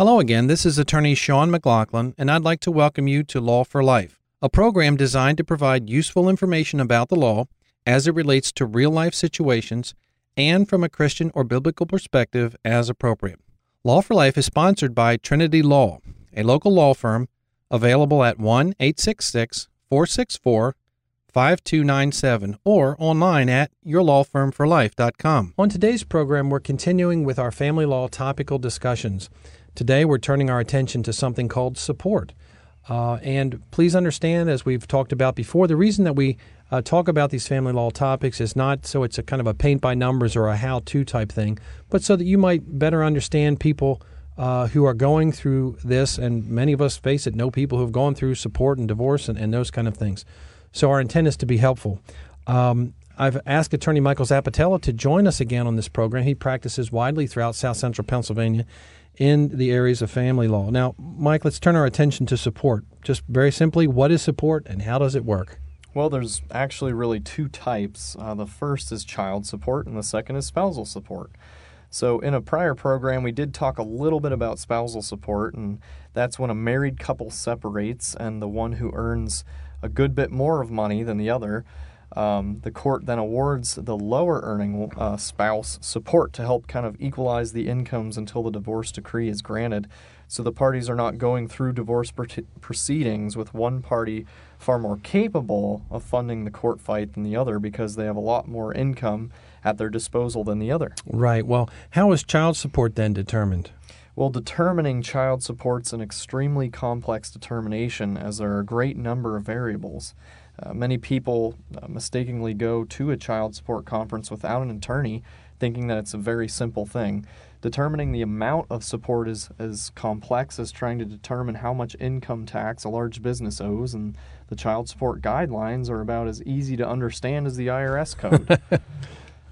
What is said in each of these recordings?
Hello again. This is attorney Sean McLaughlin, and I'd like to welcome you to Law for Life, a program designed to provide useful information about the law as it relates to real life situations and from a Christian or biblical perspective as appropriate. Law for Life is sponsored by Trinity Law, a local law firm available at 1 866 464 5297 or online at yourlawfirmforlife.com. On today's program, we're continuing with our family law topical discussions. Today, we're turning our attention to something called support. Uh, and please understand, as we've talked about before, the reason that we uh, talk about these family law topics is not so it's a kind of a paint by numbers or a how to type thing, but so that you might better understand people uh, who are going through this. And many of us face it, know people who have gone through support and divorce and, and those kind of things. So our intent is to be helpful. Um, I've asked attorney Michael Zapatella to join us again on this program. He practices widely throughout South Central Pennsylvania in the areas of family law. Now, Mike, let's turn our attention to support. Just very simply, what is support and how does it work? Well, there's actually really two types. Uh, the first is child support, and the second is spousal support. So, in a prior program, we did talk a little bit about spousal support, and that's when a married couple separates and the one who earns a good bit more of money than the other um, the court then awards the lower earning uh, spouse support to help kind of equalize the incomes until the divorce decree is granted. So the parties are not going through divorce proceedings with one party far more capable of funding the court fight than the other because they have a lot more income at their disposal than the other. Right. Well, how is child support then determined? Well, determining child support's an extremely complex determination as there are a great number of variables. Uh, many people uh, mistakenly go to a child support conference without an attorney, thinking that it's a very simple thing. Determining the amount of support is as complex as trying to determine how much income tax a large business owes, and the child support guidelines are about as easy to understand as the IRS code.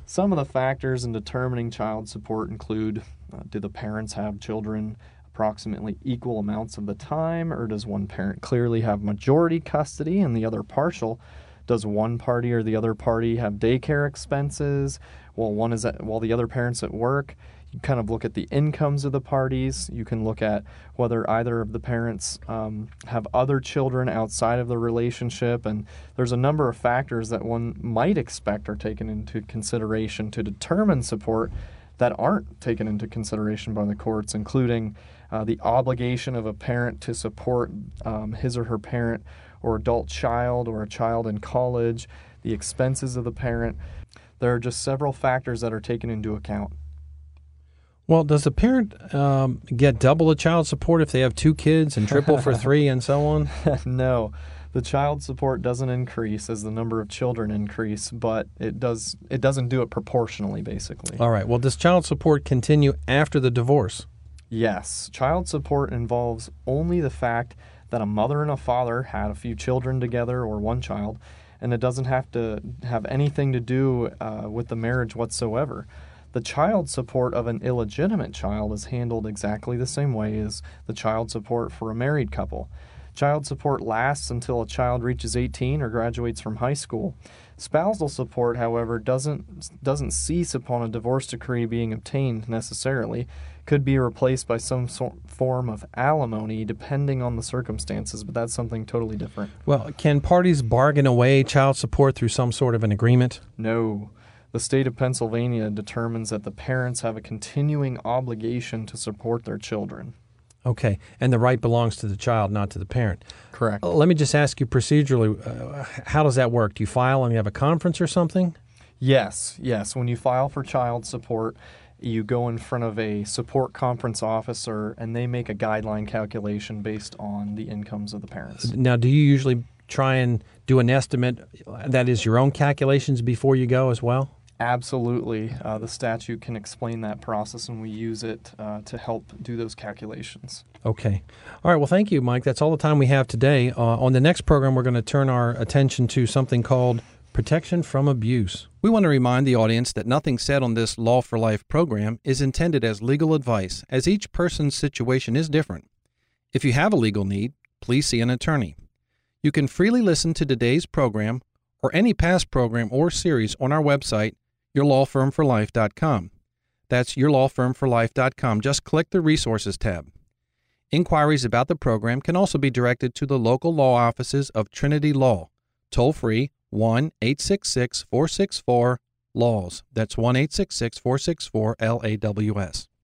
Some of the factors in determining child support include uh, do the parents have children? Approximately equal amounts of the time, or does one parent clearly have majority custody and the other partial? Does one party or the other party have daycare expenses while one is at, while the other parent's at work? You kind of look at the incomes of the parties. You can look at whether either of the parents um, have other children outside of the relationship, and there's a number of factors that one might expect are taken into consideration to determine support that aren't taken into consideration by the courts, including uh, the obligation of a parent to support um, his or her parent or adult child or a child in college, the expenses of the parent. There are just several factors that are taken into account. Well, does the parent um, get double the child support if they have two kids and triple for three and so on? no. The child support doesn't increase as the number of children increase, but it does it doesn't do it proportionally basically. All right. Well, does child support continue after the divorce? Yes, child support involves only the fact that a mother and a father had a few children together or one child, and it doesn't have to have anything to do uh, with the marriage whatsoever. The child support of an illegitimate child is handled exactly the same way as the child support for a married couple. Child support lasts until a child reaches 18 or graduates from high school. Spousal support, however, doesn't doesn't cease upon a divorce decree being obtained necessarily could be replaced by some sort, form of alimony depending on the circumstances, but that's something totally different. Well, can parties bargain away child support through some sort of an agreement? No. The state of Pennsylvania determines that the parents have a continuing obligation to support their children. Okay, and the right belongs to the child, not to the parent. Correct. Uh, let me just ask you procedurally uh, how does that work? Do you file and you have a conference or something? Yes, yes. When you file for child support, you go in front of a support conference officer and they make a guideline calculation based on the incomes of the parents. Now, do you usually try and do an estimate that is your own calculations before you go as well? Absolutely. Uh, the statute can explain that process, and we use it uh, to help do those calculations. Okay. All right. Well, thank you, Mike. That's all the time we have today. Uh, on the next program, we're going to turn our attention to something called protection from abuse. We want to remind the audience that nothing said on this Law for Life program is intended as legal advice, as each person's situation is different. If you have a legal need, please see an attorney. You can freely listen to today's program or any past program or series on our website, yourlawfirmforlife.com. That's yourlawfirmforlife.com. Just click the Resources tab. Inquiries about the program can also be directed to the local law offices of Trinity Law, toll free 1 866 464 LAWS. That's 1 866 464 LAWS.